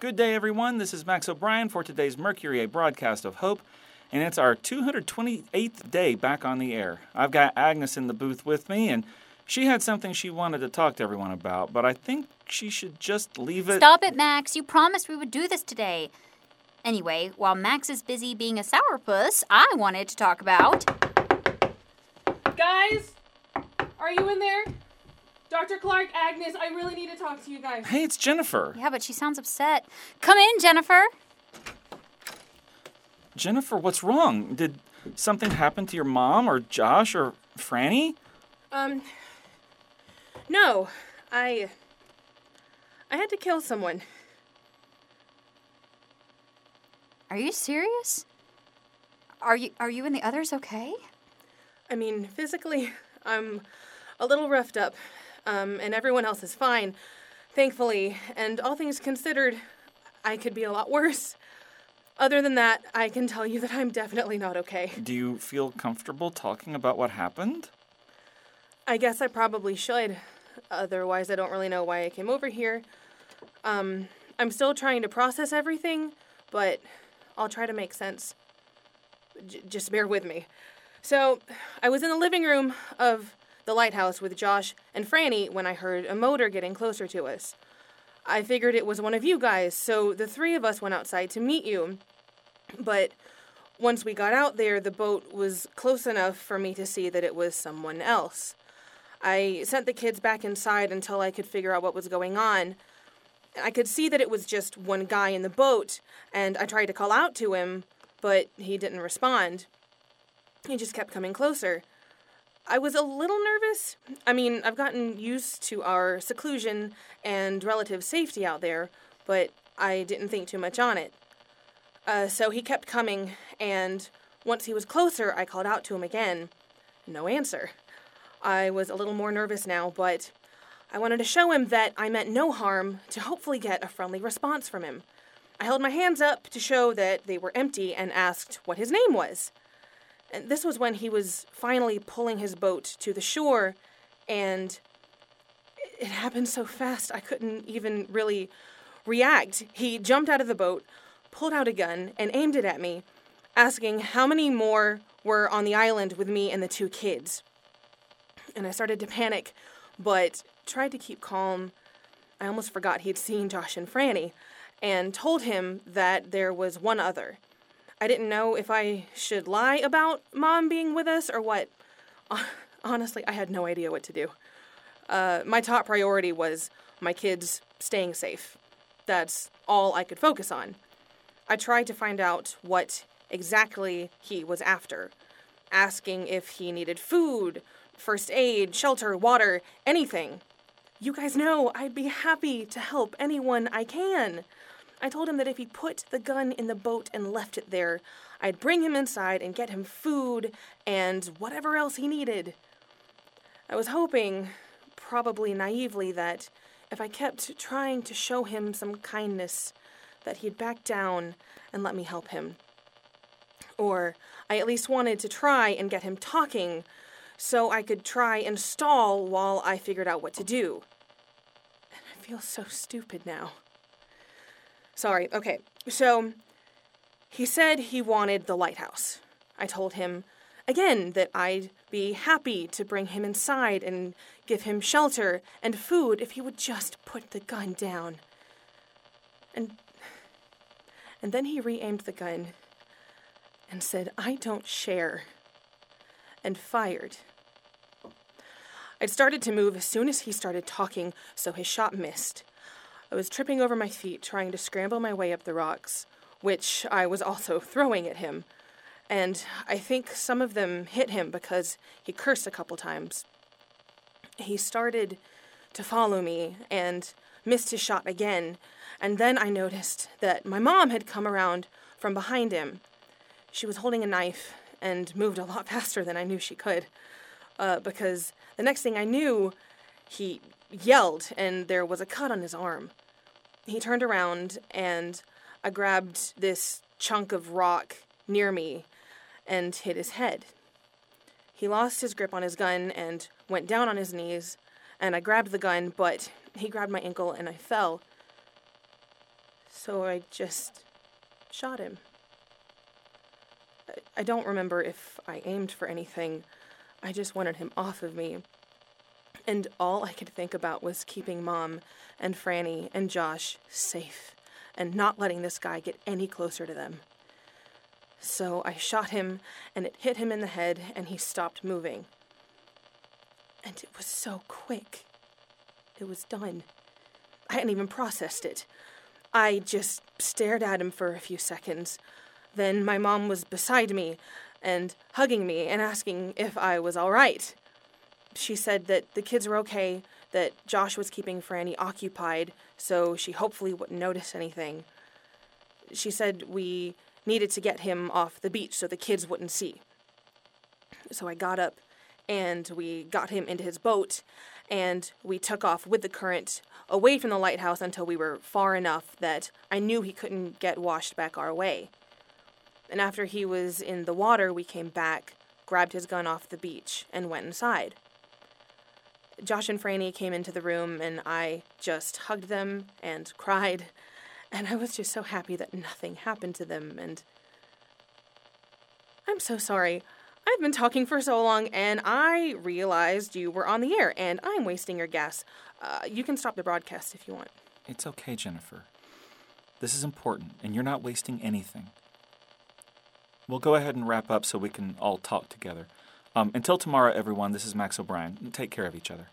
Good day, everyone. This is Max O'Brien for today's Mercury, a broadcast of hope, and it's our 228th day back on the air. I've got Agnes in the booth with me, and she had something she wanted to talk to everyone about, but I think she should just leave it. Stop it, Max. You promised we would do this today. Anyway, while Max is busy being a sourpuss, I wanted to talk about. Guys, are you in there? Dr. Clark, Agnes, I really need to talk to you guys. Hey, it's Jennifer. Yeah, but she sounds upset. Come in, Jennifer. Jennifer, what's wrong? Did something happen to your mom or Josh or Franny? Um, no, I. I had to kill someone. Are you serious? Are you are you and the others okay? I mean, physically, I'm a little roughed up, um, and everyone else is fine, thankfully. And all things considered, I could be a lot worse. Other than that, I can tell you that I'm definitely not okay. Do you feel comfortable talking about what happened? I guess I probably should. Otherwise, I don't really know why I came over here. Um, I'm still trying to process everything, but I'll try to make sense. J- just bear with me. So, I was in the living room of the lighthouse with Josh and Franny when I heard a motor getting closer to us. I figured it was one of you guys, so the three of us went outside to meet you. But once we got out there, the boat was close enough for me to see that it was someone else. I sent the kids back inside until I could figure out what was going on. I could see that it was just one guy in the boat, and I tried to call out to him, but he didn't respond. He just kept coming closer. I was a little nervous. I mean, I've gotten used to our seclusion and relative safety out there, but I didn't think too much on it. Uh, so he kept coming, and once he was closer, I called out to him again. No answer. I was a little more nervous now, but I wanted to show him that I meant no harm to hopefully get a friendly response from him. I held my hands up to show that they were empty and asked what his name was. And this was when he was finally pulling his boat to the shore, and it happened so fast I couldn't even really react. He jumped out of the boat, pulled out a gun, and aimed it at me, asking how many more were on the island with me and the two kids. And I started to panic, but tried to keep calm. I almost forgot he'd seen Josh and Franny, and told him that there was one other. I didn't know if I should lie about mom being with us or what. Honestly, I had no idea what to do. Uh, my top priority was my kids staying safe. That's all I could focus on. I tried to find out what exactly he was after, asking if he needed food, first aid, shelter, water, anything. You guys know I'd be happy to help anyone I can. I told him that if he put the gun in the boat and left it there, I'd bring him inside and get him food and whatever else he needed. I was hoping, probably naively, that if I kept trying to show him some kindness, that he'd back down and let me help him. Or I at least wanted to try and get him talking so I could try and stall while I figured out what to do. And I feel so stupid now. Sorry, okay. So he said he wanted the lighthouse. I told him again that I'd be happy to bring him inside and give him shelter and food if he would just put the gun down. And and then he re-aimed the gun and said, "I don't share." and fired. I'd started to move as soon as he started talking, so his shot missed. I was tripping over my feet, trying to scramble my way up the rocks, which I was also throwing at him. And I think some of them hit him because he cursed a couple times. He started to follow me and missed his shot again, and then I noticed that my mom had come around from behind him. She was holding a knife and moved a lot faster than I knew she could. Uh, because the next thing I knew, he yelled and there was a cut on his arm. He turned around and I grabbed this chunk of rock near me and hit his head. He lost his grip on his gun and went down on his knees, and I grabbed the gun, but he grabbed my ankle and I fell. So I just shot him. I- don't remember if I aimed for anything. I just wanted him off of me. And all I could think about was keeping Mom and Franny and Josh safe and not letting this guy get any closer to them. So I shot him, and it hit him in the head, and he stopped moving. And it was so quick. It was done. I hadn't even processed it. I just stared at him for a few seconds. Then my mom was beside me and hugging me and asking if I was all right. She said that the kids were okay, that Josh was keeping Franny occupied, so she hopefully wouldn't notice anything. She said we needed to get him off the beach so the kids wouldn't see. So I got up and we got him into his boat and we took off with the current away from the lighthouse until we were far enough that I knew he couldn't get washed back our way. And after he was in the water, we came back, grabbed his gun off the beach, and went inside. Josh and Franny came into the room, and I just hugged them and cried. And I was just so happy that nothing happened to them. And I'm so sorry. I've been talking for so long, and I realized you were on the air, and I'm wasting your gas. Uh, you can stop the broadcast if you want. It's okay, Jennifer. This is important, and you're not wasting anything. We'll go ahead and wrap up so we can all talk together. Um, until tomorrow, everyone, this is Max O'Brien. Take care of each other.